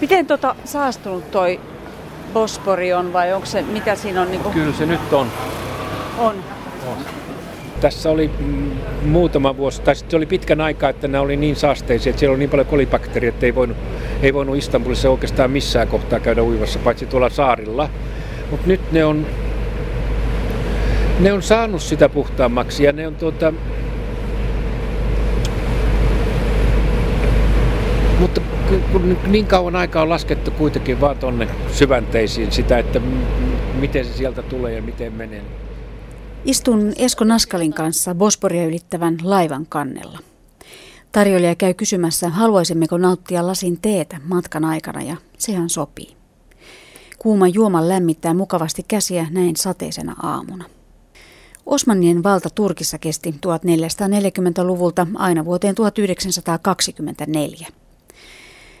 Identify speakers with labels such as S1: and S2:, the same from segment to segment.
S1: Miten tota saastunut toi Bospori on vai onko se, mitä siinä on? Niinku...
S2: Kyllä se nyt on.
S1: On.
S2: on. Tässä oli muutama vuosi, tai se oli pitkän aikaa, että nämä oli niin saasteisia, että siellä oli niin paljon kolibakteeria, että ei voinut, ei voinut Istanbulissa oikeastaan missään kohtaa käydä uivassa, paitsi tuolla saarilla. Mutta nyt ne on, ne on saanut sitä puhtaammaksi ja ne on tuota, mutta kun niin kauan aikaa on laskettu kuitenkin vaan tuonne syvänteisiin sitä, että miten se sieltä tulee ja miten menee.
S3: Istun Esko Naskalin kanssa Bosporia ylittävän laivan kannella. Tarjoilija käy kysymässä, haluaisimmeko nauttia lasin teetä matkan aikana ja sehän sopii. Kuuma juoma lämmittää mukavasti käsiä näin sateisena aamuna. Osmanien valta Turkissa kesti 1440-luvulta aina vuoteen 1924.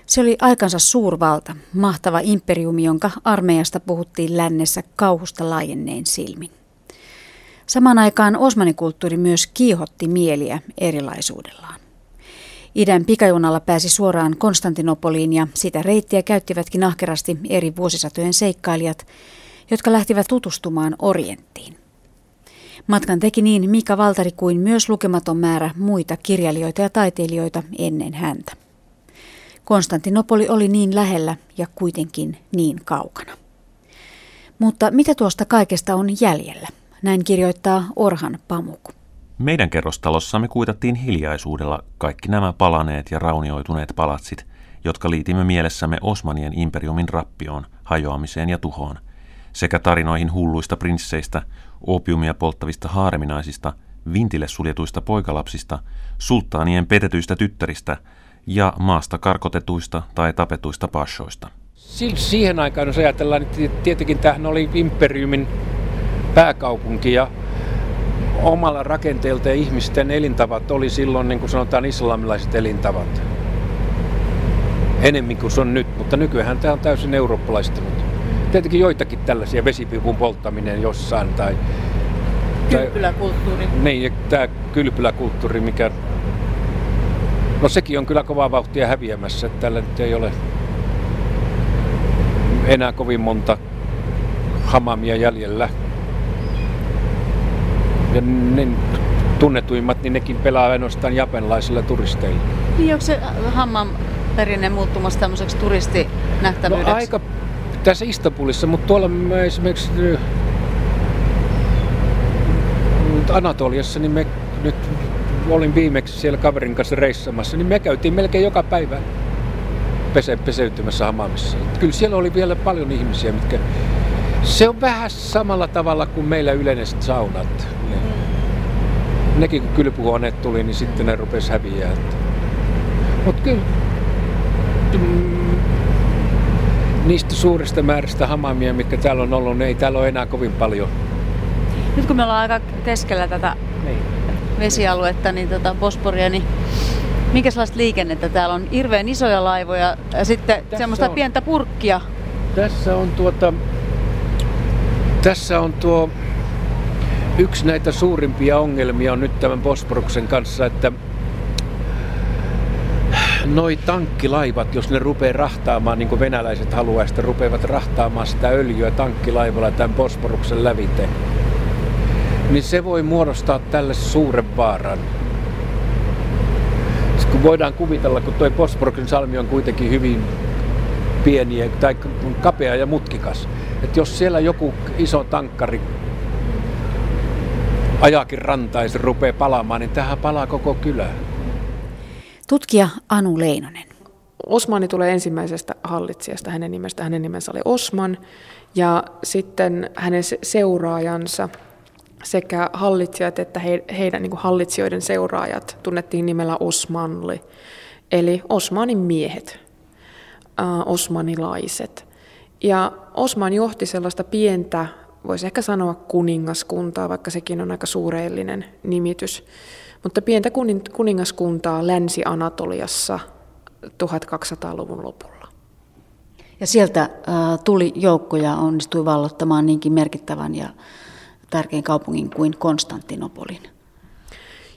S3: Se oli aikansa suurvalta, mahtava imperiumi, jonka armeijasta puhuttiin lännessä kauhusta laajenneen silmin. Samaan aikaan osmanikulttuuri myös kiihotti mieliä erilaisuudellaan. Idän pikajunalla pääsi suoraan Konstantinopoliin ja sitä reittiä käyttivätkin ahkerasti eri vuosisatojen seikkailijat, jotka lähtivät tutustumaan Orienttiin. Matkan teki niin Mika Valtari kuin myös lukematon määrä muita kirjailijoita ja taiteilijoita ennen häntä. Konstantinopoli oli niin lähellä ja kuitenkin niin kaukana. Mutta mitä tuosta kaikesta on jäljellä? Näin kirjoittaa Orhan Pamuk.
S4: Meidän kerrostalossamme kuitattiin hiljaisuudella kaikki nämä palaneet ja raunioituneet palatsit, jotka liitimme mielessämme Osmanien imperiumin rappioon, hajoamiseen ja tuhoon, sekä tarinoihin hulluista prinsseistä, opiumia polttavista haareminaisista, vintille suljetuista poikalapsista, sulttaanien petetyistä tyttäristä ja maasta karkotetuista tai tapetuista pashoista.
S2: Siihen aikaan, jos ajatellaan, että tietenkin tähän oli imperiumin pääkaupunki ja omalla rakenteelta ja ihmisten elintavat oli silloin, niin kuin sanotaan, islamilaiset elintavat. Enemmän kuin se on nyt, mutta nykyään tämä on täysin eurooppalaistunut. Tietenkin joitakin tällaisia vesipivun polttaminen jossain tai...
S1: Kylpyläkulttuuri.
S2: Niin, tämä kylpyläkulttuuri, mikä... No sekin on kyllä kovaa vauhtia häviämässä, että tällä nyt ei ole enää kovin monta hamamia jäljellä. Ja ne tunnetuimmat, niin nekin pelaa ainoastaan japanilaisilla turisteilla.
S1: Niin onko se Hamman perinne muuttumassa tämmöiseksi turistinähtävyydeksi?
S2: No aika tässä Istanbulissa, mutta tuolla mä esimerkiksi Anatoliassa, niin me nyt olin viimeksi siellä kaverin kanssa reissamassa, niin me käytiin melkein joka päivä pese, peseytymässä Hamamissa. Kyllä siellä oli vielä paljon ihmisiä, mitkä... Se on vähän samalla tavalla kuin meillä yleiset saunat nekin kun kylpyhuoneet tuli, niin sitten ne rupesi häviää. Mutta kyllä mm, niistä suurista määristä hamamia, mitkä täällä on ollut, niin ei täällä ole enää kovin paljon.
S1: Nyt kun me ollaan aika keskellä tätä. Vesialuetta, niin tota Bosporia, niin minkälaista liikennettä täällä on? Hirveän isoja laivoja ja sitten tässä semmoista on, pientä purkkia.
S2: Tässä on tuota, tässä on tuo yksi näitä suurimpia ongelmia on nyt tämän Bosporuksen kanssa, että noi tankkilaivat, jos ne rupeaa rahtaamaan, niin kuin venäläiset haluaa, että rupeavat rahtaamaan sitä öljyä tankkilaivalla tämän Bosporuksen lävite, niin se voi muodostaa tälle suuren vaaran. Kun voidaan kuvitella, kun tuo Bosporuksen salmi on kuitenkin hyvin pieni tai kapea ja mutkikas, että jos siellä joku iso tankkari ajakin rantaa ja se rupeaa palaamaan, niin tähän palaa koko kylä.
S3: Tutkija Anu Leinonen.
S5: Osmani tulee ensimmäisestä hallitsijasta, hänen nimestä, hänen nimensä oli Osman, ja sitten hänen seuraajansa sekä hallitsijat että he, heidän niin hallitsijoiden seuraajat tunnettiin nimellä Osmanli, eli Osmanin miehet, äh, osmanilaiset. Ja Osman johti sellaista pientä voisi ehkä sanoa kuningaskuntaa, vaikka sekin on aika suureellinen nimitys. Mutta pientä kuningaskuntaa Länsi-Anatoliassa 1200-luvun lopulla.
S3: Ja sieltä äh, tuli joukkoja onnistui vallottamaan niinkin merkittävän ja tärkein kaupungin kuin Konstantinopolin.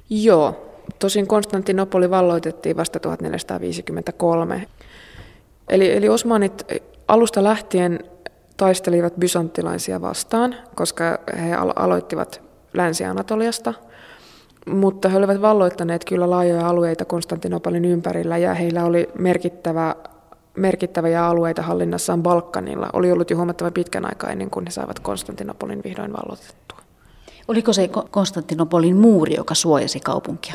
S5: Joo, tosin Konstantinopoli valloitettiin vasta 1453. Eli, eli osmanit alusta lähtien taistelivat bysanttilaisia vastaan, koska he aloittivat Länsi-Anatoliasta, mutta he olivat valloittaneet kyllä laajoja alueita Konstantinopolin ympärillä ja heillä oli merkittävä, merkittäviä alueita hallinnassaan Balkanilla. Oli ollut jo huomattavan pitkän aikaa ennen kuin he saivat Konstantinopolin vihdoin valloitettua.
S3: Oliko se Konstantinopolin muuri, joka suojasi kaupunkia?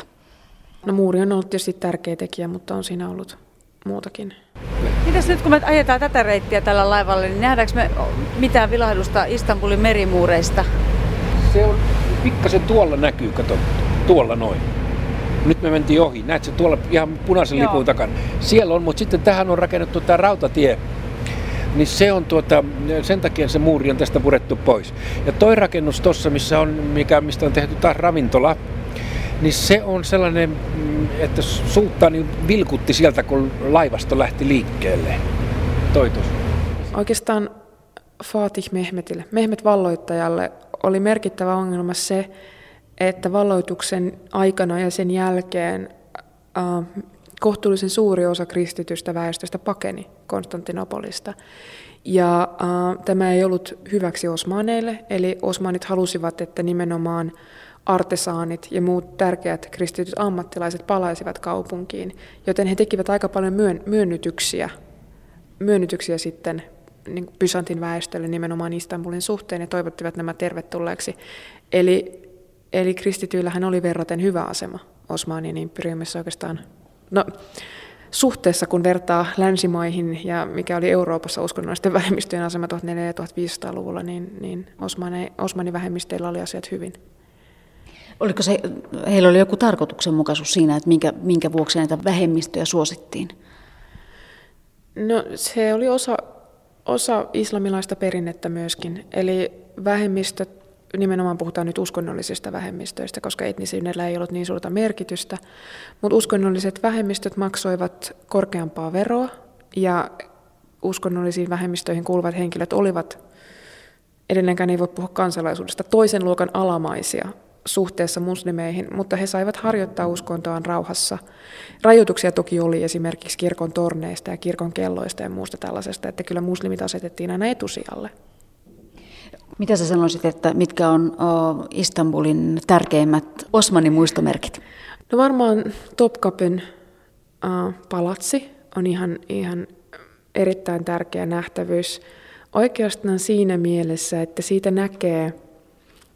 S5: No muuri on ollut tietysti tärkeä tekijä, mutta on siinä ollut muutakin.
S1: Mitäs nyt kun me ajetaan tätä reittiä tällä laivalla, niin nähdäänkö me mitään vilahdusta Istanbulin merimuureista?
S2: Se on pikkasen tuolla näkyy, kato, tuolla noin. Nyt me mentiin ohi. Näet se tuolla ihan punaisen Joo. lipun takana. Siellä on, mutta sitten tähän on rakennettu tämä rautatie. Niin se on tuota, sen takia se muuri on tästä purettu pois. Ja toi rakennus tuossa, missä on, mikä, mistä on tehty taas ravintola, niin se on sellainen, mm, että suuttaa niin vilkutti sieltä, kun laivasto lähti liikkeelle. Toitos.
S5: Oikeastaan Fatih Mehmetille, Mehmet valloittajalle, oli merkittävä ongelma se, että valloituksen aikana ja sen jälkeen äh, kohtuullisen suuri osa kristitystä väestöstä pakeni Konstantinopolista. Ja äh, tämä ei ollut hyväksi osmaaneille, eli osmaanit halusivat, että nimenomaan artesaanit ja muut tärkeät kristityt ammattilaiset palaisivat kaupunkiin, joten he tekivät aika paljon myön, myönnytyksiä, myönnytyksiä sitten niin Byzantin väestölle nimenomaan Istanbulin suhteen ja toivottivat nämä tervetulleeksi. Eli, eli kristityillähän oli verraten hyvä asema Osmanin imperiumissa oikeastaan. No, suhteessa, kun vertaa länsimaihin ja mikä oli Euroopassa uskonnollisten vähemmistöjen asema 1400- ja 1500-luvulla, niin, niin Osmani, Osmanin vähemmistöillä oli asiat hyvin.
S3: Oliko se, heillä oli joku tarkoituksenmukaisuus siinä, että minkä, minkä vuoksi näitä vähemmistöjä suosittiin?
S5: No se oli osa, osa islamilaista perinnettä myöskin. Eli vähemmistöt, nimenomaan puhutaan nyt uskonnollisista vähemmistöistä, koska etnisyydellä ei ollut niin suurta merkitystä, mutta uskonnolliset vähemmistöt maksoivat korkeampaa veroa ja uskonnollisiin vähemmistöihin kuuluvat henkilöt olivat, edelleenkään ei voi puhua kansalaisuudesta, toisen luokan alamaisia suhteessa muslimeihin, mutta he saivat harjoittaa uskontoaan rauhassa. Rajoituksia toki oli esimerkiksi kirkon torneista ja kirkon kelloista ja muusta tällaisesta, että kyllä muslimit asetettiin aina etusijalle.
S3: Mitä sä sanoisit, että mitkä on Istanbulin tärkeimmät Osmanin muistomerkit?
S5: No varmaan Topkapin palatsi on ihan, ihan erittäin tärkeä nähtävyys. Oikeastaan siinä mielessä, että siitä näkee –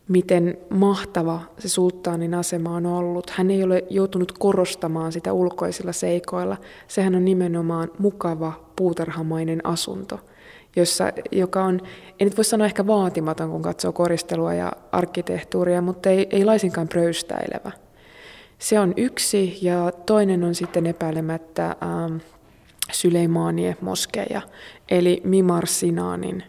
S5: miten mahtava se sulttaanin asema on ollut. Hän ei ole joutunut korostamaan sitä ulkoisilla seikoilla. Sehän on nimenomaan mukava puutarhamainen asunto, jossa, joka on, en nyt voi sanoa ehkä vaatimaton, kun katsoo koristelua ja arkkitehtuuria, mutta ei, ei laisinkaan pröystäilevä. Se on yksi, ja toinen on sitten epäilemättä ähm, Süleymaniyeh moskeja, eli Mimar Sinanin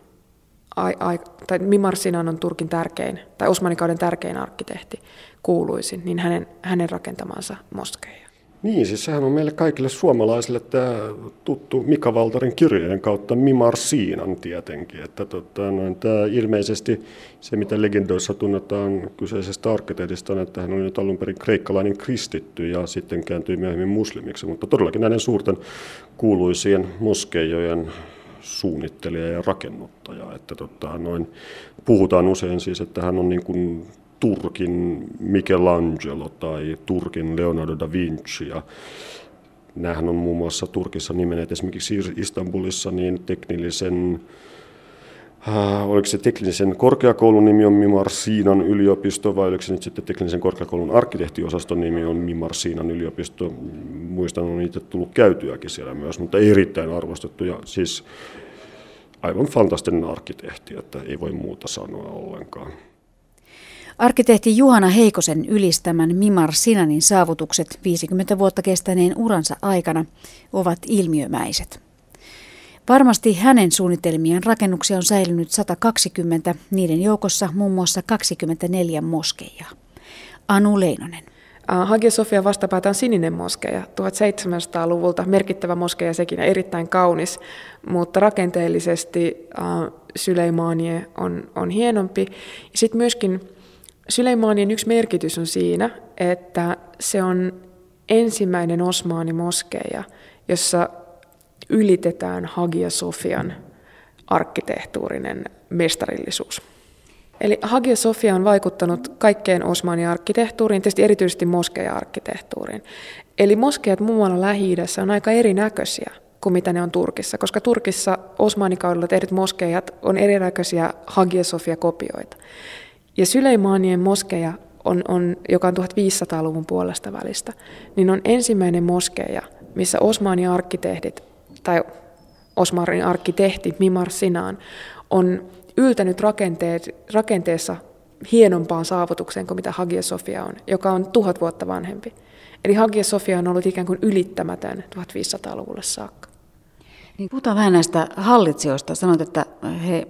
S5: ai, ai, tai Mimar Sinan on Turkin tärkein, tai Osmanikauden tärkein arkkitehti kuuluisin, niin hänen, hänen rakentamansa moskeja.
S6: Niin, siis sehän on meille kaikille suomalaisille tämä tuttu Mika Valtarin kirjojen kautta Mimar Siinan tietenkin. Että tota, noin, tämä ilmeisesti se, mitä legendoissa tunnetaan kyseisestä arkkitehdista, että hän oli nyt alun perin kreikkalainen kristitty ja sitten kääntyi myöhemmin muslimiksi. Mutta todellakin näiden suurten kuuluisien moskeijojen suunnittelija ja rakennuttaja. Että tota, noin, puhutaan usein siis, että hän on niin kuin Turkin Michelangelo tai Turkin Leonardo da Vinci. Ja nämähän on muun muassa Turkissa nimeneet esimerkiksi Istanbulissa niin teknillisen Äh, oliko se teknisen korkeakoulun nimi on Mimar Siinan yliopisto vai oliko se nyt sitten teknisen korkeakoulun arkkitehtiosaston nimi on Mimar Siinan yliopisto. Muistan, on itse tullut käytyäkin siellä myös, mutta erittäin arvostettu ja siis aivan fantastinen arkkitehti, että ei voi muuta sanoa ollenkaan.
S3: Arkkitehti Juhana Heikosen ylistämän Mimar Sinanin saavutukset 50 vuotta kestäneen uransa aikana ovat ilmiömäiset. Varmasti hänen suunnitelmien rakennuksia on säilynyt 120, niiden joukossa muun muassa 24 moskeijaa. Anu Leinonen.
S5: Hagia Sofia vastapäätä on sininen moskeja 1700-luvulta, merkittävä moskeja sekin erittäin kaunis, mutta rakenteellisesti äh, Syleimanie on, on hienompi. Sitten myöskin Syleymanien yksi merkitys on siinä, että se on ensimmäinen Osmaani moskeja, jossa ylitetään Hagia Sofian arkkitehtuurinen mestarillisuus. Eli Hagia Sofia on vaikuttanut kaikkeen Osmanin arkkitehtuuriin, tietysti erityisesti moskeja-arkkitehtuuriin. Eli moskeijat muualla lähi on aika erinäköisiä kuin mitä ne on Turkissa, koska Turkissa Osmanikaudella tehdyt moskeijat on erinäköisiä Hagia Sofia-kopioita. Ja Syleymanien moskeja, on, on, joka on 1500-luvun puolesta välistä, niin on ensimmäinen moskeja, missä Osmanin arkkitehdit, tai Osmanin arkkitehti Mimar Sinan, on yltänyt rakenteet, rakenteessa hienompaan saavutukseen kuin mitä Hagia Sofia on, joka on tuhat vuotta vanhempi. Eli Hagia Sofia on ollut ikään kuin ylittämätön 1500-luvulle saakka.
S3: Niin puhutaan vähän näistä hallitsijoista. Sanoit, että he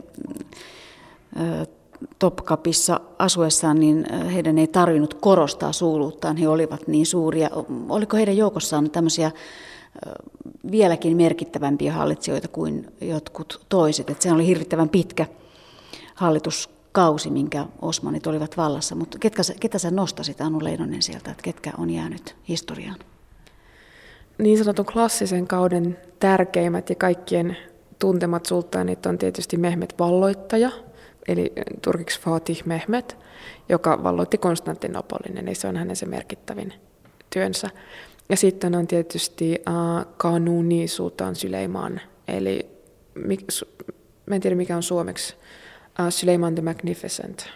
S3: Topkapissa asuessaan, niin heidän ei tarvinnut korostaa suuruuttaan, he olivat niin suuria. Oliko heidän joukossaan tämmöisiä vieläkin merkittävämpiä hallitsijoita kuin jotkut toiset? Se oli hirvittävän pitkä hallituskausi, minkä Osmanit olivat vallassa. Mutta ketkä, ketä sä nostasit, Anu Leinonen, sieltä, että ketkä on jäänyt historiaan?
S5: Niin sanotun klassisen kauden tärkeimmät ja kaikkien tuntemat sulttaanit on tietysti Mehmet Valloittaja, eli turkiksi Fatih Mehmet, joka valloitti Konstantinopolin, eli se on hänen se merkittävin työnsä. Ja sitten on tietysti uh, Kanuni Sultan Syleiman, eli mä en tiedä mikä on suomeksi, uh, Syleiman the Magnificent.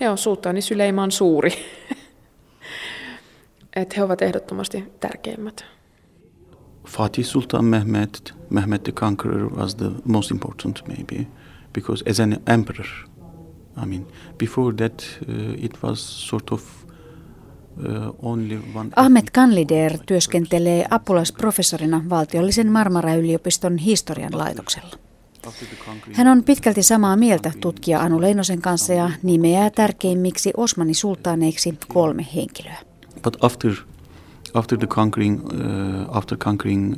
S5: Joo, sultaani Syleiman suuri. että he ovat ehdottomasti tärkeimmät.
S7: Fatih Sultan Mehmet, Mehmet the Conqueror was the most important maybe because as an emperor, I mean, before that uh, it was sort of uh,
S3: Ahmed Kanlider työskentelee apulaisprofessorina valtiollisen Marmara-yliopiston historian laitoksella. Hän on pitkälti samaa mieltä tutkija Anu Leinosen kanssa ja nimeää tärkeimmiksi Osmani sultaaneiksi kolme henkilöä.
S7: But after after the conquering uh, after conquering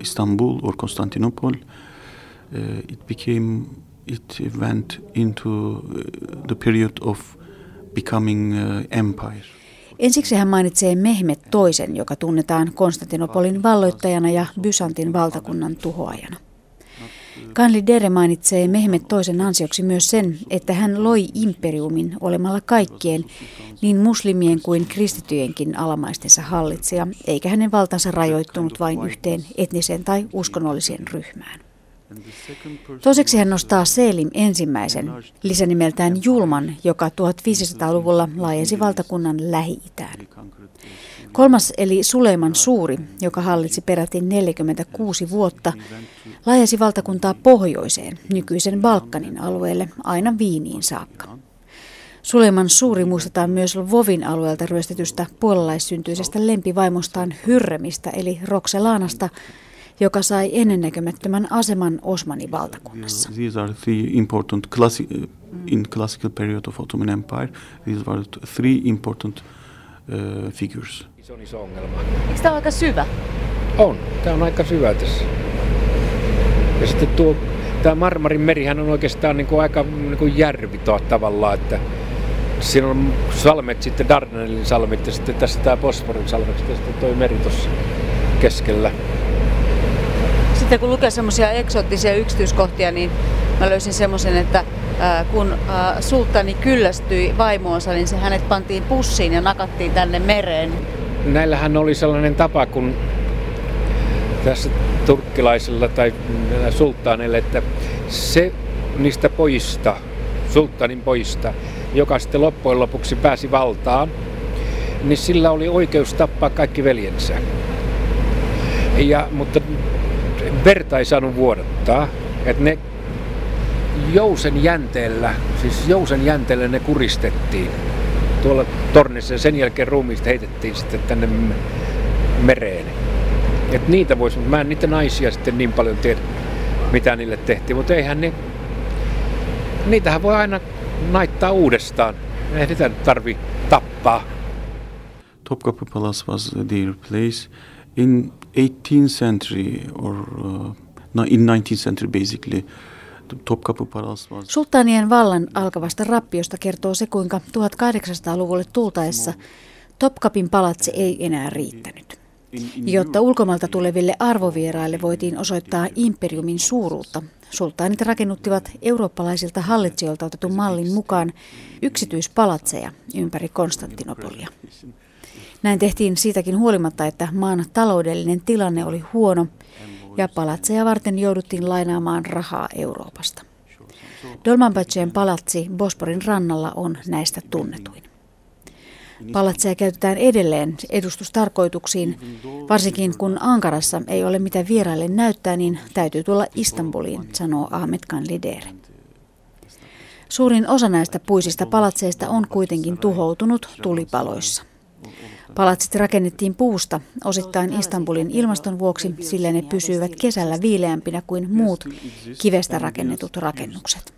S7: Istanbul or Constantinople, uh, it became it went into uh, the period of becoming uh, empire.
S3: Ensiksi hän mainitsee Mehmet toisen, joka tunnetaan Konstantinopolin valloittajana ja Byzantin valtakunnan tuhoajana. Kanli Dere mainitsee Mehmet toisen ansioksi myös sen, että hän loi imperiumin olemalla kaikkien, niin muslimien kuin kristityjenkin alamaistensa hallitsija, eikä hänen valtansa rajoittunut vain yhteen etniseen tai uskonnolliseen ryhmään. Toiseksi hän nostaa Selim ensimmäisen, lisänimeltään Julman, joka 1500-luvulla laajensi valtakunnan Lähi-Itään. Kolmas eli Suleiman Suuri, joka hallitsi peräti 46 vuotta, laajensi valtakuntaa pohjoiseen, nykyisen Balkanin alueelle, aina Viiniin saakka. Suleiman Suuri muistetaan myös Vovin alueelta ryöstetystä puolalaissyntyisestä lempivaimostaan Hyrremistä eli Rokselaanasta, joka sai ennennäkemättömän aseman Osmanin valtakunnassa.
S7: These are three important classi- in classical period of Ottoman Empire. These were three important uh, figures.
S2: Se on iso ongelma.
S1: Eikö tämä ole aika syvä?
S2: On. Tämä on aika syvä tässä. Ja sitten tuo, tämä Marmarin merihän on oikeastaan niin kuin aika niin kuin järvi tavallaan, että siinä on salmet, sitten Dardanellin salmet ja sitten tässä tämä Bosforin salmet ja sitten tuo meri tuossa keskellä.
S1: Sitten kun lukee semmoisia eksoottisia yksityiskohtia, niin mä löysin semmoisen, että kun sultani kyllästyi vaimoonsa, niin se hänet pantiin pussiin ja nakattiin tänne mereen.
S2: Näillähän oli sellainen tapa, kun tässä turkkilaisilla tai sulttaaneilla, että se niistä pojista, sulttanin pojista, joka sitten loppujen lopuksi pääsi valtaan, niin sillä oli oikeus tappaa kaikki veljensä. Ja, mutta verta ei saanut vuodattaa. Että ne jousen jänteellä, siis jousen jänteellä ne kuristettiin tuolla tornissa ja sen jälkeen ruumiista heitettiin sitten tänne mereen. Et niitä voisi, mä en niitä naisia sitten niin paljon tiedä, mitä niille tehtiin, mutta eihän ne, niitähän voi aina naittaa uudestaan. Ei niitä tarvi tappaa.
S7: Topkapi Palace was their place in 18th century or uh, in 19th century basically.
S3: Sultanien vallan alkavasta rappiosta kertoo se, kuinka 1800-luvulle tultaessa Topkapin palatsi ei enää riittänyt. Jotta ulkomailta tuleville arvovieraille voitiin osoittaa imperiumin suuruutta, sultaanit rakennuttivat eurooppalaisilta hallitsijoilta otetun mallin mukaan yksityispalatseja ympäri Konstantinopolia. Näin tehtiin siitäkin huolimatta, että maan taloudellinen tilanne oli huono ja palatseja varten jouduttiin lainaamaan rahaa Euroopasta. Dolmanbaceen palatsi Bosporin rannalla on näistä tunnetuin. Palatseja käytetään edelleen edustustarkoituksiin, varsinkin kun Ankarassa ei ole mitä vieraille näyttää, niin täytyy tulla Istanbuliin, sanoo Ahmet Kan Lider. Suurin osa näistä puisista palatseista on kuitenkin tuhoutunut tulipaloissa. Palatsit rakennettiin puusta, osittain Istanbulin ilmaston vuoksi, sillä ne pysyivät kesällä viileämpinä kuin muut kivestä rakennetut rakennukset.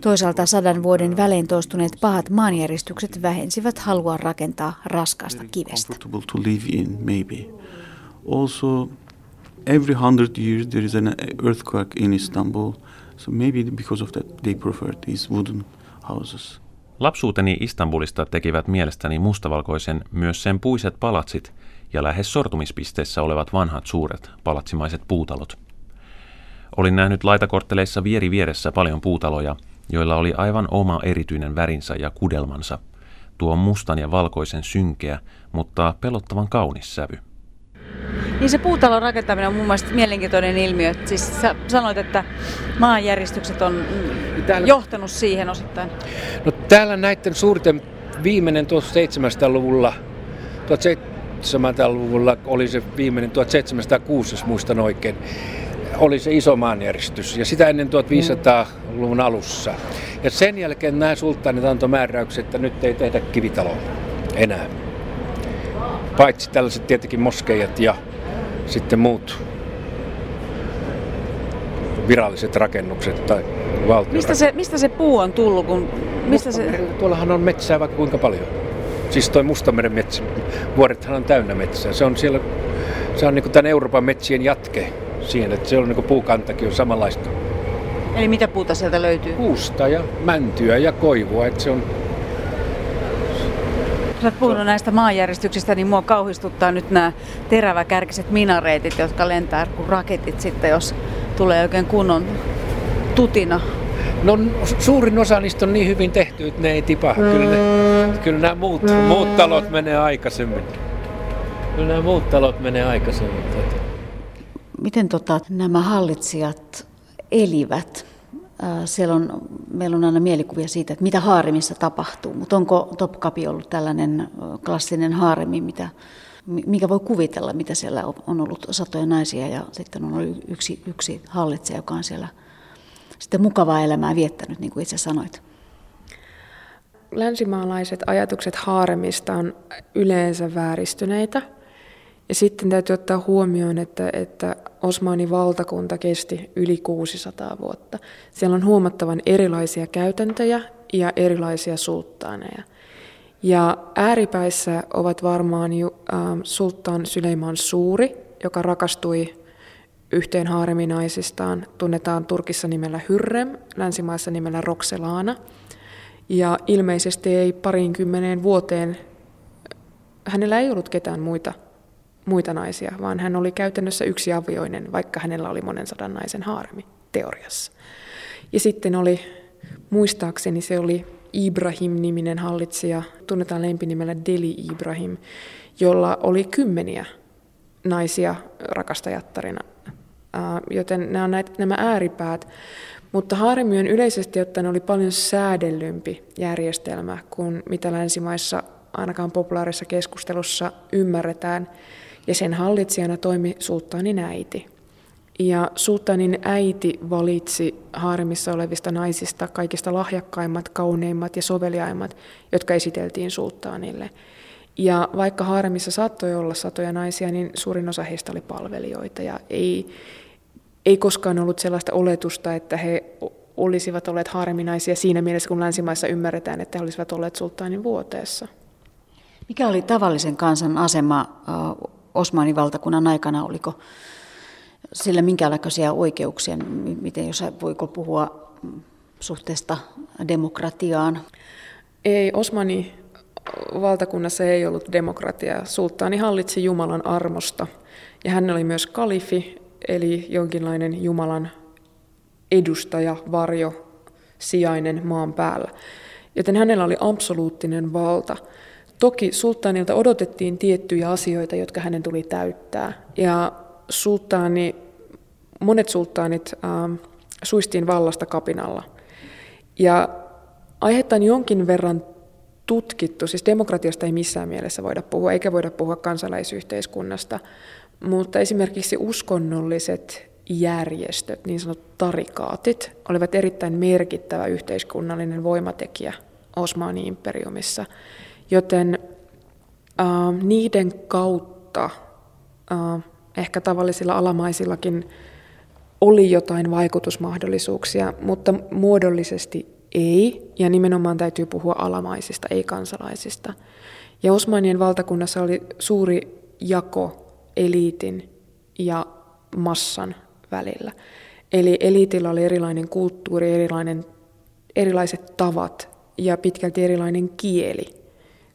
S3: Toisaalta sadan vuoden välein toistuneet pahat maanjäristykset vähensivät halua rakentaa raskaasta kivestä.
S7: Also, every hundred years there is an earthquake in Istanbul, so maybe because of that they prefer these wooden houses.
S4: Lapsuuteni Istanbulista tekivät mielestäni mustavalkoisen myös sen puiset palatsit ja lähes sortumispisteessä olevat vanhat suuret palatsimaiset puutalot. Olin nähnyt laitakortteleissa vieri vieressä paljon puutaloja, joilla oli aivan oma erityinen värinsä ja kudelmansa. Tuo mustan ja valkoisen synkeä, mutta pelottavan kaunis sävy.
S1: Niin se puutalon rakentaminen on mun mielestä mielenkiintoinen ilmiö. Siis sä sanoit, että maanjäristykset on täällä... johtanut siihen osittain.
S2: No täällä näiden suurten viimeinen 1700-luvulla, 1700-luvulla oli se viimeinen 1706, jos muistan oikein, oli se iso maanjäristys ja sitä ennen 1500-luvun alussa. Ja sen jälkeen nämä sulttaanit antoi määräykset, että nyt ei tehdä kivitaloa enää. Paitsi tällaiset tietenkin moskeijat ja sitten muut viralliset rakennukset tai valtion
S1: mistä se, mistä se puu on tullut? Kun, mistä se...
S2: Tuollahan on metsää vaikka kuinka paljon. Siis toi Mustameren metsä, vuorethan on täynnä metsää. Se on siellä, se on niin tämän Euroopan metsien jatke siihen, että se on niin puukantakin on samanlaista.
S1: Eli mitä puuta sieltä löytyy?
S2: Kuusta ja mäntyä ja koivua, että se on
S1: Sä oot puhunut näistä maanjäristyksistä, niin mua kauhistuttaa nyt nämä teräväkärkiset minareetit, jotka lentää kuin raketit sitten, jos tulee oikein kunnon tutina.
S2: No suurin osa niistä on niin hyvin tehty, että ne ei tipahda. Kyllä, ne, kyllä nämä muut, muut talot menee aikaisemmin. Kyllä nämä muut talot menee aikaisemmin.
S3: Miten tota, nämä hallitsijat elivät? Siellä on, meillä on aina mielikuvia siitä, että mitä haaremissa tapahtuu, mutta onko Topkapi ollut tällainen klassinen haaremi, mitä, mikä voi kuvitella, mitä siellä on ollut satoja naisia ja sitten on ollut yksi, yksi hallitsija, joka on siellä sitten mukavaa elämää viettänyt, niin kuin itse sanoit.
S5: Länsimaalaiset ajatukset haaremista on yleensä vääristyneitä – ja sitten täytyy ottaa huomioon, että, että Osmanin valtakunta kesti yli 600 vuotta. Siellä on huomattavan erilaisia käytäntöjä ja erilaisia sulttaaneja. Ja ääripäissä ovat varmaan ju, äh, sulttaan Syleiman Suuri, joka rakastui yhteen haareminaisistaan. Tunnetaan Turkissa nimellä Hyrrem, länsimaissa nimellä Roxelana. Ja ilmeisesti ei parinkymmeneen vuoteen, hänellä ei ollut ketään muita muita naisia, vaan hän oli käytännössä yksi avioinen, vaikka hänellä oli monen sadan naisen haaremi teoriassa. Ja sitten oli, muistaakseni se oli Ibrahim-niminen hallitsija, tunnetaan lempinimellä Deli Ibrahim, jolla oli kymmeniä naisia rakastajattarina. Joten nämä näitä, nämä ääripäät. Mutta haaremi on yleisesti ottaen oli paljon säädellympi järjestelmä kuin mitä länsimaissa ainakaan populaarissa keskustelussa ymmärretään ja sen hallitsijana toimi sulttaanin äiti. Ja sulttaanin äiti valitsi haaremissa olevista naisista kaikista lahjakkaimmat, kauneimmat ja soveliaimmat, jotka esiteltiin sulttaanille. Ja vaikka haaremissa saattoi olla satoja naisia, niin suurin osa heistä oli palvelijoita ja ei, ei koskaan ollut sellaista oletusta, että he olisivat olleet haareminaisia siinä mielessä, kun länsimaissa ymmärretään, että he olisivat olleet sulttaanin vuoteessa.
S3: Mikä oli tavallisen kansan asema Osmanin valtakunnan aikana, oliko sillä minkälaisia oikeuksia, miten jos voiko puhua suhteesta demokratiaan?
S5: Ei, Osmani valtakunnassa ei ollut demokratiaa. Sulttaani hallitsi Jumalan armosta ja hän oli myös kalifi, eli jonkinlainen Jumalan edustaja, varjo, sijainen maan päällä. Joten hänellä oli absoluuttinen valta. Toki sulttaanilta odotettiin tiettyjä asioita, jotka hänen tuli täyttää. Ja sulttaani, monet sulttaanit äh, suistiin vallasta kapinalla. Ja aihetta on jonkin verran tutkittu, siis demokratiasta ei missään mielessä voida puhua, eikä voida puhua kansalaisyhteiskunnasta, mutta esimerkiksi uskonnolliset järjestöt, niin sanotut tarikaatit, olivat erittäin merkittävä yhteiskunnallinen voimatekijä Osmani-imperiumissa, joten äh, niiden kautta äh, ehkä tavallisilla alamaisillakin oli jotain vaikutusmahdollisuuksia, mutta muodollisesti ei, ja nimenomaan täytyy puhua alamaisista, ei kansalaisista. Ja Osmanien valtakunnassa oli suuri jako eliitin ja massan välillä. Eli eliitillä oli erilainen kulttuuri, erilainen, erilaiset tavat ja pitkälti erilainen kieli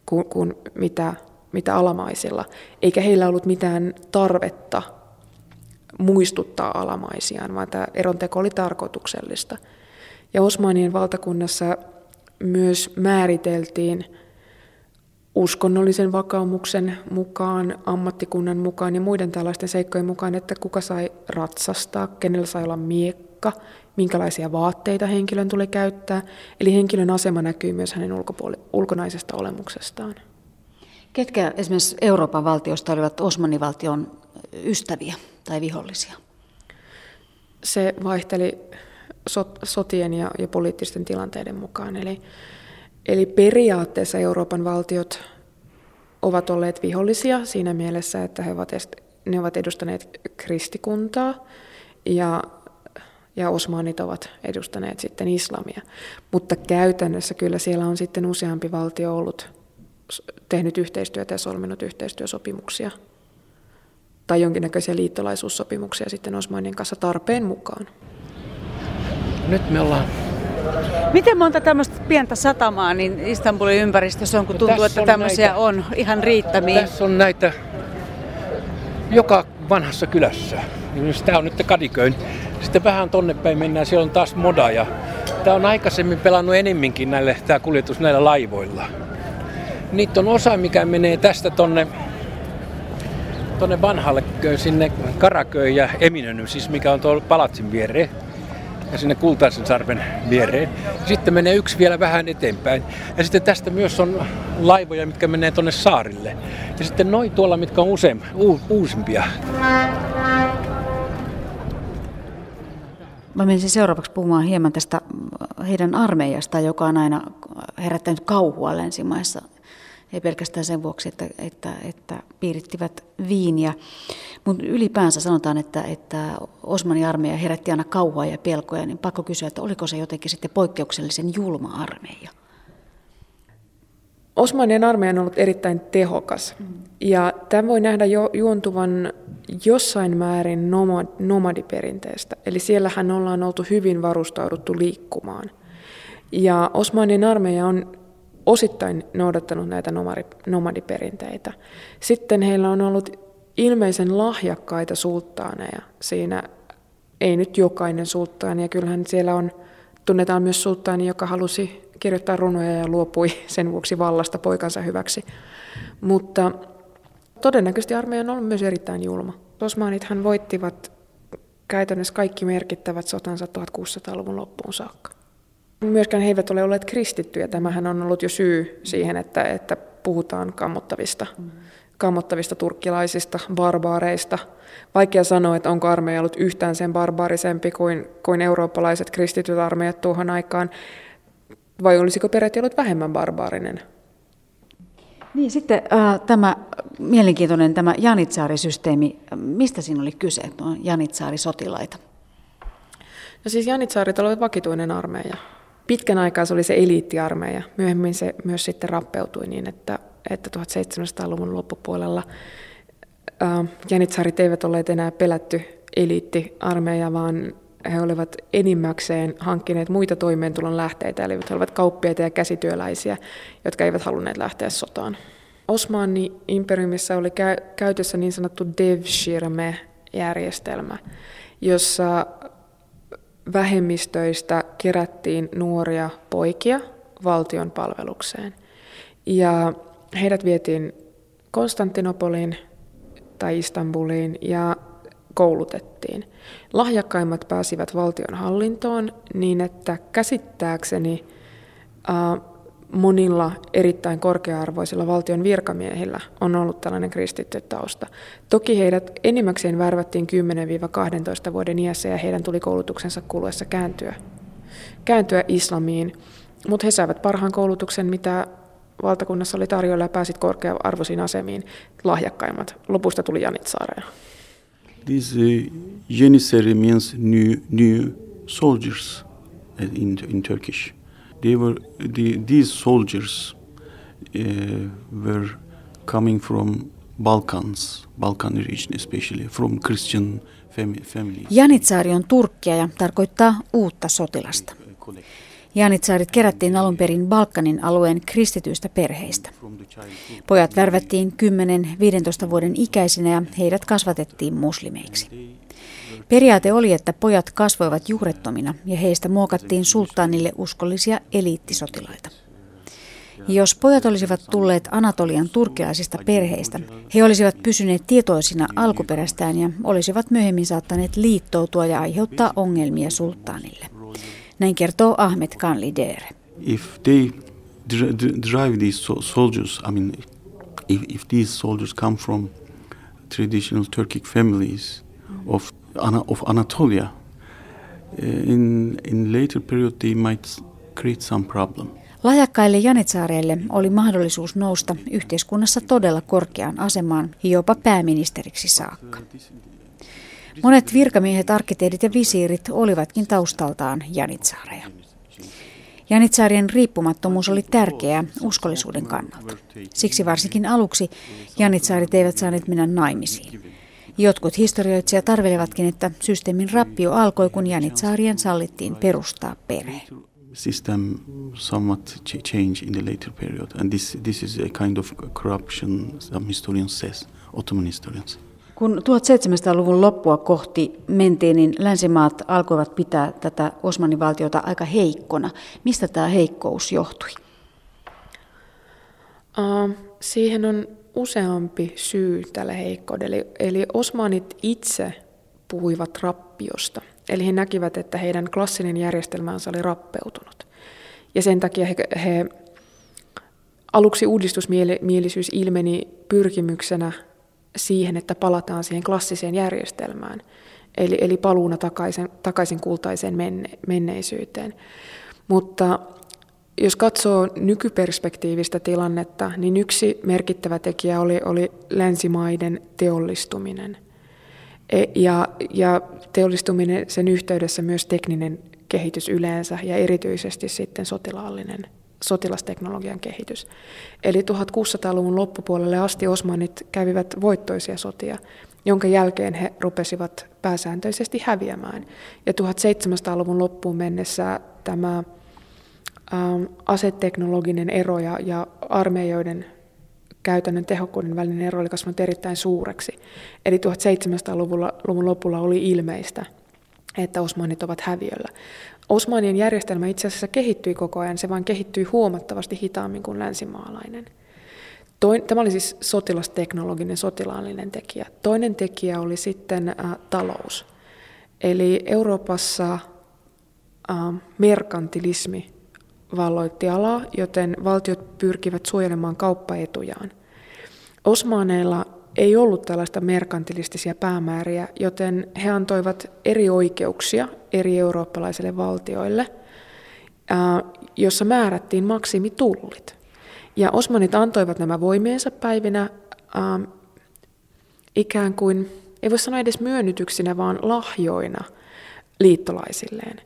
S5: kuin, kuin mitä, mitä alamaisilla. Eikä heillä ollut mitään tarvetta muistuttaa alamaisiaan, vaan tämä eronteko oli tarkoituksellista. Ja Osmanien valtakunnassa myös määriteltiin uskonnollisen vakaumuksen mukaan, ammattikunnan mukaan ja muiden tällaisten seikkojen mukaan, että kuka sai ratsastaa, kenellä sai olla miekka, minkälaisia vaatteita henkilön tuli käyttää. Eli henkilön asema näkyy myös hänen ulkopuoli- ulkonaisesta olemuksestaan.
S3: Ketkä esimerkiksi Euroopan valtiosta olivat Osmanivaltion ystäviä tai vihollisia?
S5: Se vaihteli sot, sotien ja, ja poliittisten tilanteiden mukaan. Eli, eli periaatteessa Euroopan valtiot ovat olleet vihollisia siinä mielessä, että he ovat, ne ovat edustaneet kristikuntaa ja, ja osmanit ovat edustaneet sitten islamia. Mutta käytännössä kyllä siellä on sitten useampi valtio ollut tehnyt yhteistyötä ja solminut yhteistyösopimuksia tai jonkinnäköisiä liittolaisuussopimuksia sitten Osmanien kanssa tarpeen mukaan.
S2: Nyt me ollaan
S1: Miten monta tämmöistä pientä satamaa niin Istanbulin ympäristössä on, kun no tuntuu, että tämmöisiä näitä, on ihan riittämiä?
S2: Tässä on näitä joka vanhassa kylässä. Tämä on nyt Kadiköin. Sitten vähän tonne päin mennään, siellä on taas Moda. Ja tämä on aikaisemmin pelannut enemminkin näille, tämä kuljetus näillä laivoilla. Niitä on osa, mikä menee tästä tonne tonne vanhalle sinne Karaköön ja Eminönny, siis mikä on tuolla palatsin viereen ja sinne Kultaisen sarven viereen. Sitten menee yksi vielä vähän eteenpäin. Ja sitten tästä myös on laivoja, mitkä menee tuonne saarille. Ja sitten noin tuolla, mitkä on usein, u, uusimpia.
S3: Mä menisin seuraavaksi puhumaan hieman tästä heidän armeijasta, joka on aina herättänyt kauhua länsimaissa ei pelkästään sen vuoksi, että, että, että piirittivät viiniä. Mutta ylipäänsä sanotaan, että, että Osmanin armeija herätti aina kauhua ja pelkoja, niin pakko kysyä, että oliko se jotenkin sitten poikkeuksellisen julma armeija?
S5: Osmanien armeija on ollut erittäin tehokas. Ja tämä voi nähdä jo juontuvan jossain määrin nomadiperinteestä. Eli siellähän ollaan oltu hyvin varustauduttu liikkumaan. Ja Osmanien armeija on osittain noudattanut näitä nomadiperinteitä. Sitten heillä on ollut ilmeisen lahjakkaita sulttaaneja. Siinä ei nyt jokainen sulttaani, ja kyllähän siellä on, tunnetaan myös sulttaani, joka halusi kirjoittaa runoja ja luopui sen vuoksi vallasta poikansa hyväksi. Mutta todennäköisesti armeija on ollut myös erittäin julma. Osmanithan voittivat käytännössä kaikki merkittävät sotansa 1600-luvun loppuun saakka. Myöskään he eivät ole olleet kristittyjä. Tämähän on ollut jo syy siihen, että, että puhutaan kammottavista, kammottavista turkkilaisista, barbaareista. Vaikea sanoa, että onko armeija ollut yhtään sen barbaarisempi kuin, kuin eurooppalaiset kristityt armeijat tuohon aikaan, vai olisiko peräti ollut vähemmän barbaarinen?
S3: Niin, sitten äh, tämä mielenkiintoinen tämä Janitsaari-systeemi, mistä siinä oli kyse, Janitsaari-sotilaita?
S5: No siis Janitsaarit olivat vakituinen armeija pitkän aikaa se oli se eliittiarmeija. Myöhemmin se myös sitten rappeutui niin, että, että 1700-luvun loppupuolella janitsarit eivät olleet enää pelätty eliittiarmeija, vaan he olivat enimmäkseen hankkineet muita toimeentulon lähteitä, eli he olivat kauppiaita ja käsityöläisiä, jotka eivät halunneet lähteä sotaan. Osmani imperiumissa oli käytössä niin sanottu Devshirme-järjestelmä, jossa vähemmistöistä kerättiin nuoria poikia valtion palvelukseen. Ja heidät vietiin Konstantinopoliin tai Istanbuliin ja koulutettiin. Lahjakkaimmat pääsivät valtion hallintoon niin, että käsittääkseni monilla erittäin korkea-arvoisilla valtion virkamiehillä on ollut tällainen kristitty tausta. Toki heidät enimmäkseen värvättiin 10-12 vuoden iässä ja heidän tuli koulutuksensa kuluessa kääntyä, kääntyä islamiin, mutta he saivat parhaan koulutuksen, mitä valtakunnassa oli tarjolla ja pääsit korkea-arvoisiin asemiin lahjakkaimmat. Lopusta tuli Janitsaareja.
S7: This uh, Janissary means new, new soldiers in, in Turkish. They were, the, these soldiers uh, were coming from Balkans, Balkan region especially, from Christian family.
S3: Janitsaari on turkkia ja tarkoittaa uutta sotilasta. Janitsaarit kerättiin alun perin Balkanin alueen kristityistä perheistä. Pojat värvättiin 10-15 vuoden ikäisinä ja heidät kasvatettiin muslimeiksi. Periaate oli, että pojat kasvoivat juurettomina ja heistä muokattiin sulttaanille uskollisia eliittisotilaita. Jos pojat olisivat tulleet Anatolian turkilaisista perheistä, he olisivat pysyneet tietoisina alkuperästään ja olisivat myöhemmin saattaneet liittoutua ja aiheuttaa ongelmia sulttaanille. Näin kertoo Ahmed Khan Lider.
S7: If they drive these soldiers, I mean, if, if these soldiers come from traditional Turkic families of, of Anatolia, eh, in, in later period they might create some problem.
S3: Lajakkaille janitsaareille oli mahdollisuus nousta yhteiskunnassa todella korkeaan asemaan, jopa pääministeriksi saakka. Monet virkamiehet, arkkitehdit ja visiirit olivatkin taustaltaan janitsaareja. Janitsaarien riippumattomuus oli tärkeää uskollisuuden kannalta. Siksi varsinkin aluksi janitsaarit eivät saaneet mennä naimisiin. Jotkut historioitsijat arvelevatkin, että systeemin rappio alkoi, kun janitsaarien sallittiin perustaa perhe.
S7: System somewhat in the later period, and this, this is a kind of corruption, some historians says, Ottoman historians.
S3: Kun 1700-luvun loppua kohti mentiin, niin länsimaat alkoivat pitää tätä Osmanin valtiota aika heikkona. Mistä tämä heikkous johtui?
S5: Uh, siihen on useampi syy tälle heikkoudelle. Eli osmanit itse puhuivat rappiosta. Eli he näkivät, että heidän klassinen järjestelmänsä oli rappeutunut. Ja sen takia he, he aluksi uudistusmielisyys ilmeni pyrkimyksenä siihen, että palataan siihen klassiseen järjestelmään, eli, eli paluuna takaisin, takaisin kultaiseen menne, menneisyyteen. Mutta jos katsoo nykyperspektiivistä tilannetta, niin yksi merkittävä tekijä oli, oli länsimaiden teollistuminen. E, ja, ja teollistuminen sen yhteydessä myös tekninen kehitys yleensä ja erityisesti sitten sotilaallinen sotilasteknologian kehitys. Eli 1600-luvun loppupuolelle asti osmanit kävivät voittoisia sotia, jonka jälkeen he rupesivat pääsääntöisesti häviämään. Ja 1700-luvun loppuun mennessä tämä ähm, aseteknologinen ero ja, ja armeijoiden käytännön tehokkuuden välinen ero oli kasvanut erittäin suureksi. Eli 1700-luvun lopulla oli ilmeistä, että osmanit ovat häviöllä. Osmanien järjestelmä itse asiassa kehittyi koko ajan, se vain kehittyi huomattavasti hitaammin kuin länsimaalainen. Toin, tämä oli siis sotilasteknologinen, sotilaallinen tekijä. Toinen tekijä oli sitten ä, talous. Eli Euroopassa ä, merkantilismi valloitti alaa, joten valtiot pyrkivät suojelemaan kauppaetujaan. Osmaaneilla ei ollut tällaista merkantilistisia päämääriä, joten he antoivat eri oikeuksia eri eurooppalaisille valtioille, jossa määrättiin maksimitullit. Ja osmanit antoivat nämä voimiensa päivinä ikään kuin, ei voi sanoa edes myönnytyksinä, vaan lahjoina liittolaisilleen.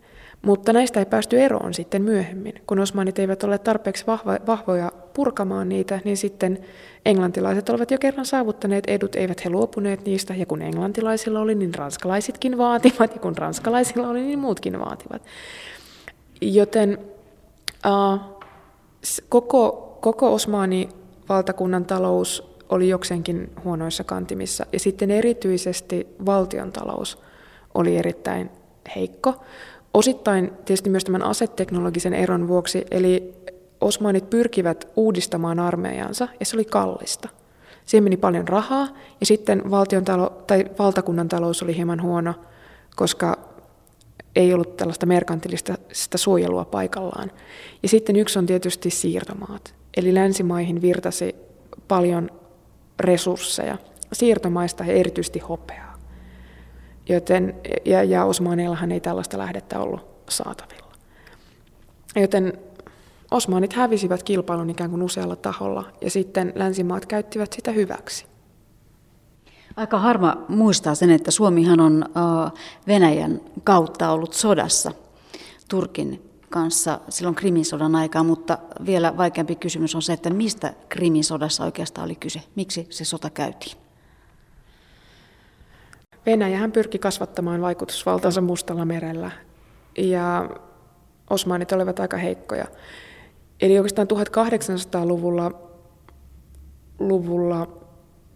S5: Mutta näistä ei päästy eroon sitten myöhemmin. Kun osmanit eivät ole tarpeeksi vahvoja purkamaan niitä, niin sitten englantilaiset olivat jo kerran saavuttaneet edut, eivät he luopuneet niistä. Ja kun englantilaisilla oli, niin ranskalaisitkin vaativat, ja kun ranskalaisilla oli, niin muutkin vaativat. Joten uh, koko, koko Osmani valtakunnan talous oli jokseenkin huonoissa kantimissa. Ja sitten erityisesti valtion talous oli erittäin heikko. Osittain tietysti myös tämän aseteknologisen eron vuoksi, eli osmanit pyrkivät uudistamaan armeijansa, ja se oli kallista. Siihen meni paljon rahaa, ja sitten valtion talo, tai valtakunnan talous oli hieman huono, koska ei ollut tällaista merkantilista suojelua paikallaan. Ja sitten yksi on tietysti siirtomaat. Eli länsimaihin virtasi paljon resursseja siirtomaista ja erityisesti hopeaa. Joten, ja, ja Osmaneillahan ei tällaista lähdettä ollut saatavilla. Joten Osmanit hävisivät kilpailun ikään kuin usealla taholla ja sitten länsimaat käyttivät sitä hyväksi.
S3: Aika harma muistaa sen, että Suomihan on Venäjän kautta ollut sodassa Turkin kanssa silloin Krimin aikaa, mutta vielä vaikeampi kysymys on se, että mistä Krimin sodassa oikeastaan oli kyse? Miksi se sota käytiin?
S5: Venäjähän pyrki kasvattamaan vaikutusvaltaansa Mustalla merellä ja osmanit olivat aika heikkoja. Eli oikeastaan 1800-luvulla luvulla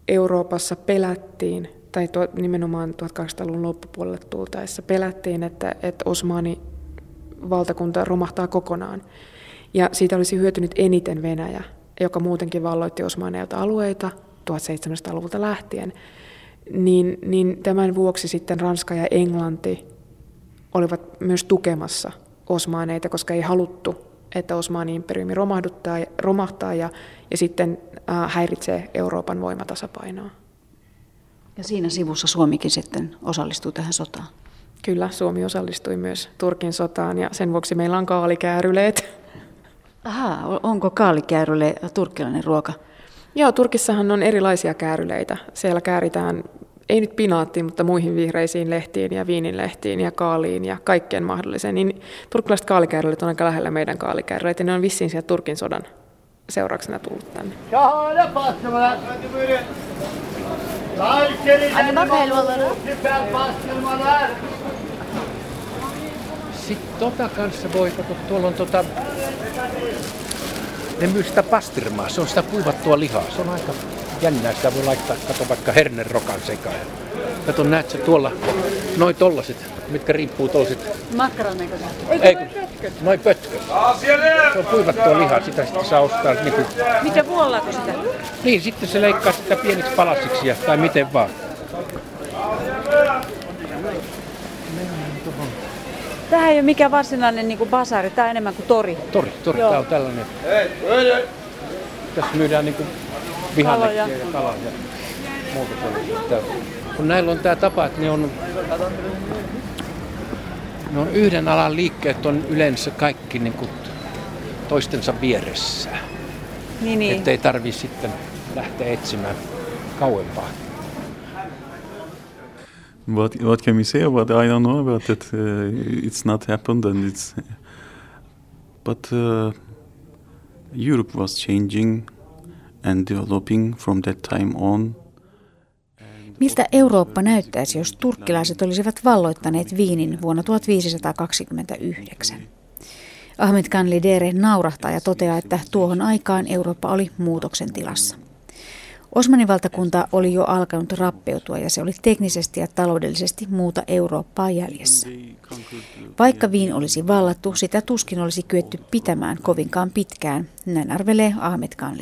S5: Euroopassa pelättiin, tai tuo, nimenomaan 1800-luvun loppupuolelle tultaessa pelättiin, että, että Osmani valtakunta romahtaa kokonaan. Ja siitä olisi hyötynyt eniten Venäjä, joka muutenkin valloitti Osmaneilta alueita 1700-luvulta lähtien. Niin, niin tämän vuoksi sitten Ranska ja Englanti olivat myös tukemassa osmaaneita, koska ei haluttu, että Osmanin imperiumi romahduttaa, romahtaa ja, ja sitten äh, häiritsee Euroopan voimatasapainoa.
S3: Ja siinä sivussa Suomikin sitten osallistuu tähän sotaan.
S5: Kyllä, Suomi osallistui myös Turkin sotaan ja sen vuoksi meillä on kaalikääryleet.
S3: Aha, onko kaalikääryle turkkilainen ruoka?
S5: Joo, Turkissahan on erilaisia kääryleitä. Siellä kääritään, ei nyt pinaattiin, mutta muihin vihreisiin lehtiin ja viininlehtiin ja kaaliin ja kaikkeen mahdolliseen. Niin turkkilaiset kaalikääryleet on aika lähellä meidän kaalikääryleitä. Ne on vissiin sieltä Turkin sodan seurauksena tullut tänne.
S1: Anne bak helvaları.
S2: Sitten tota kanssa voi, kato, tuolla on tota, ne myy sitä pastirmaa, se on sitä kuivattua lihaa. Se on aika jännää, sitä voi laittaa, kato vaikka hernerokan sekaan. Kato, näet sä tuolla, noin tollaset, mitkä riippuu tollaset.
S1: Makkaran näköistä.
S2: Ei, pötköt. Noin pötköt. Se on kuivattua lihaa, sitä sitten saa ostaa niinku...
S1: Mikä vuollaako sitä?
S2: Niin, sitten se leikkaa sitä pieniksi palasiksi ja, tai miten vaan.
S1: Tämä ei ole mikään varsinainen niin kuin basari, tämä on enemmän kuin tori.
S2: Tori, tori. Tämä on tällainen. Tässä myydään niin kuin vihanneksia ja kalaa ja muuta sellaista. Kun näillä on tämä tapa, että ne on, ne on yhden alan liikkeet on yleensä kaikki niin kuin toistensa vieressä.
S1: Niin, niin.
S2: Että ei tarvi sitten lähteä etsimään kauempaa.
S7: What what can we say about it? I don't know about it. Uh, it's not happened, and it's. But uh, Europe was changing and developing from that time on.
S3: Miltä Eurooppa näyttäisi, jos turkkilaiset olisivat valloittaneet Viinin vuonna 1529? Ahmed Khan Lidere naurahtaa ja toteaa, että tuohon aikaan Eurooppa oli muutoksen tilassa. Osmanin valtakunta oli jo alkanut rappeutua ja se oli teknisesti ja taloudellisesti muuta Eurooppaa jäljessä. Vaikka Viin olisi vallattu, sitä tuskin olisi kyetty pitämään kovinkaan pitkään, näin arvelee Ahmed Khan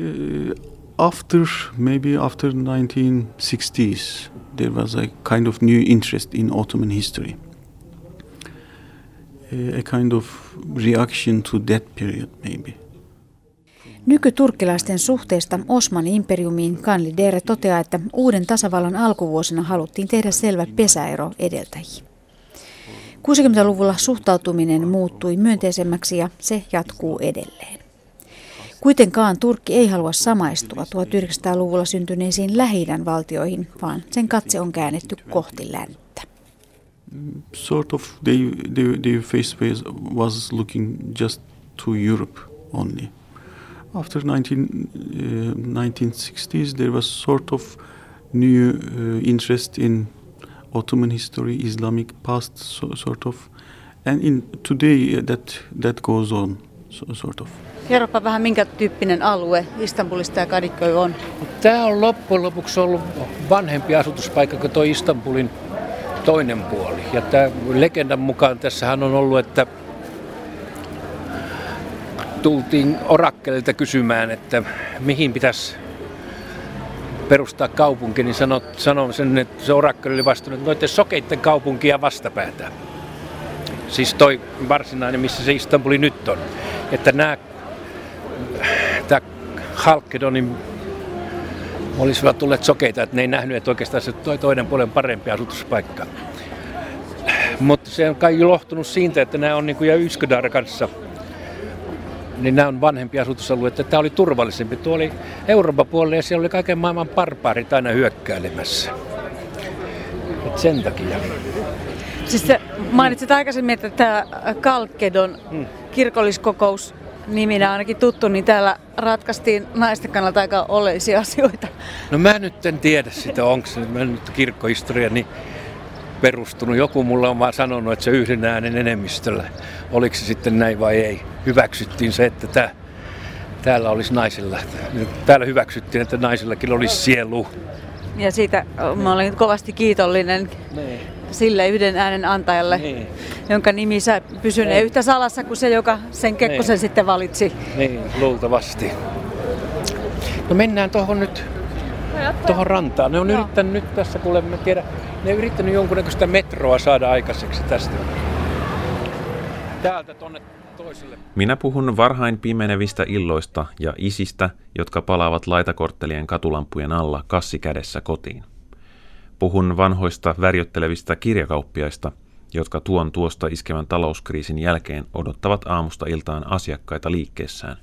S3: Lidere.
S7: After, maybe after 1960s, there was a kind of new interest in Ottoman history. A kind of reaction to that period, maybe.
S3: Nykyturkkilaisten suhteesta Osmanin imperiumiin Kanli Dere toteaa, että uuden tasavallan alkuvuosina haluttiin tehdä selvä pesäero edeltäjiin. 60-luvulla suhtautuminen muuttui myönteisemmäksi ja se jatkuu edelleen. Kuitenkaan Turkki ei halua samaistua 1900-luvulla syntyneisiin lähi valtioihin, vaan sen katse on käännetty kohti länttä.
S7: sort of they, they, their face was, looking just to Europe only. After 19, uh, 1960s, there was sort of new uh, interest in Ottoman history, Islamic past, so, sort of, and in today uh, that that goes on, sort of.
S1: Kerropa vähän, minkä tyyppinen alue Istanbulista ja Kadikköy on?
S2: Tämä on loppujen lopuksi ollut vanhempi asutuspaikka kuin tuo Istanbulin toinen puoli. Ja tämä legendan mukaan tässähän on ollut, että tultiin orakkelilta kysymään, että mihin pitäisi perustaa kaupunki, niin sanoi sano sen, että se orakkeli oli vastannut, että noiden sokeitten kaupunkia vastapäätä. Siis toi varsinainen, missä se Istanbuli nyt on. Että nämä, tämä Halkedonin olisivat tulleet sokeita, että ne ei nähnyt, että oikeastaan se toi toinen puolen parempi asutuspaikka. Mutta se on kai lohtunut siitä, että nämä on niin kuin ja Yskydar kanssa niin nämä on vanhempi asutusalueita. Tämä oli turvallisempi. Tuo oli Euroopan puolella ja siellä oli kaiken maailman barbaarit aina hyökkäilemässä. Et sen takia.
S1: Siis mainitsit aikaisemmin, että tämä Kalkedon hmm. kirkolliskokous niminä ainakin tuttu, niin täällä ratkaistiin naisten kannalta aika oleellisia asioita.
S2: No mä nyt en tiedä sitä, onko se mä nyt kirkkohistoria niin perustunut. Joku mulla on vaan sanonut, että se yhden äänen enemmistöllä. Oliko se sitten näin vai ei? Hyväksyttiin se, että tää, täällä olisi naisilla. Täällä hyväksyttiin, että naisillakin olisi sielu.
S1: Ja siitä mä olen kovasti kiitollinen niin. Sille yhden äänen antajalle, niin. jonka nimi pysynee niin. yhtä salassa kuin se, joka sen Kekkosen niin. sitten valitsi.
S2: Niin, luultavasti. No mennään tuohon nyt tuohon rantaan. Ne on Joo. yrittänyt nyt tässä, kuule, mä tiedä, ne on yrittänyt jonkunnäköistä metroa saada aikaiseksi tästä. Täältä tonne toiselle.
S4: Minä puhun varhain pimenevistä illoista ja isistä, jotka palaavat laitakorttelien katulampujen alla kassi kädessä kotiin. Puhun vanhoista värjöttelevistä kirjakauppiaista, jotka tuon tuosta iskevän talouskriisin jälkeen odottavat aamusta iltaan asiakkaita liikkeessään.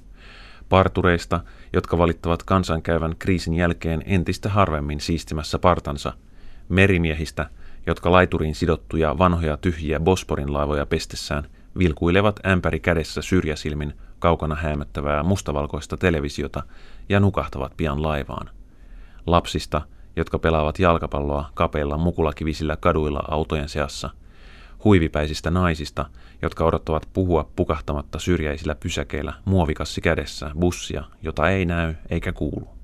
S4: Partureista, jotka valittavat kansankäyvän kriisin jälkeen entistä harvemmin siistimässä partansa – merimiehistä, jotka laituriin sidottuja vanhoja tyhjiä Bosporin laivoja pestessään vilkuilevat ämpäri kädessä syrjäsilmin kaukana häämöttävää mustavalkoista televisiota ja nukahtavat pian laivaan. Lapsista, jotka pelaavat jalkapalloa kapeilla mukulakivisillä kaduilla autojen seassa. Huivipäisistä naisista, jotka odottavat puhua pukahtamatta syrjäisillä pysäkeillä muovikassi kädessä bussia, jota ei näy eikä kuulu.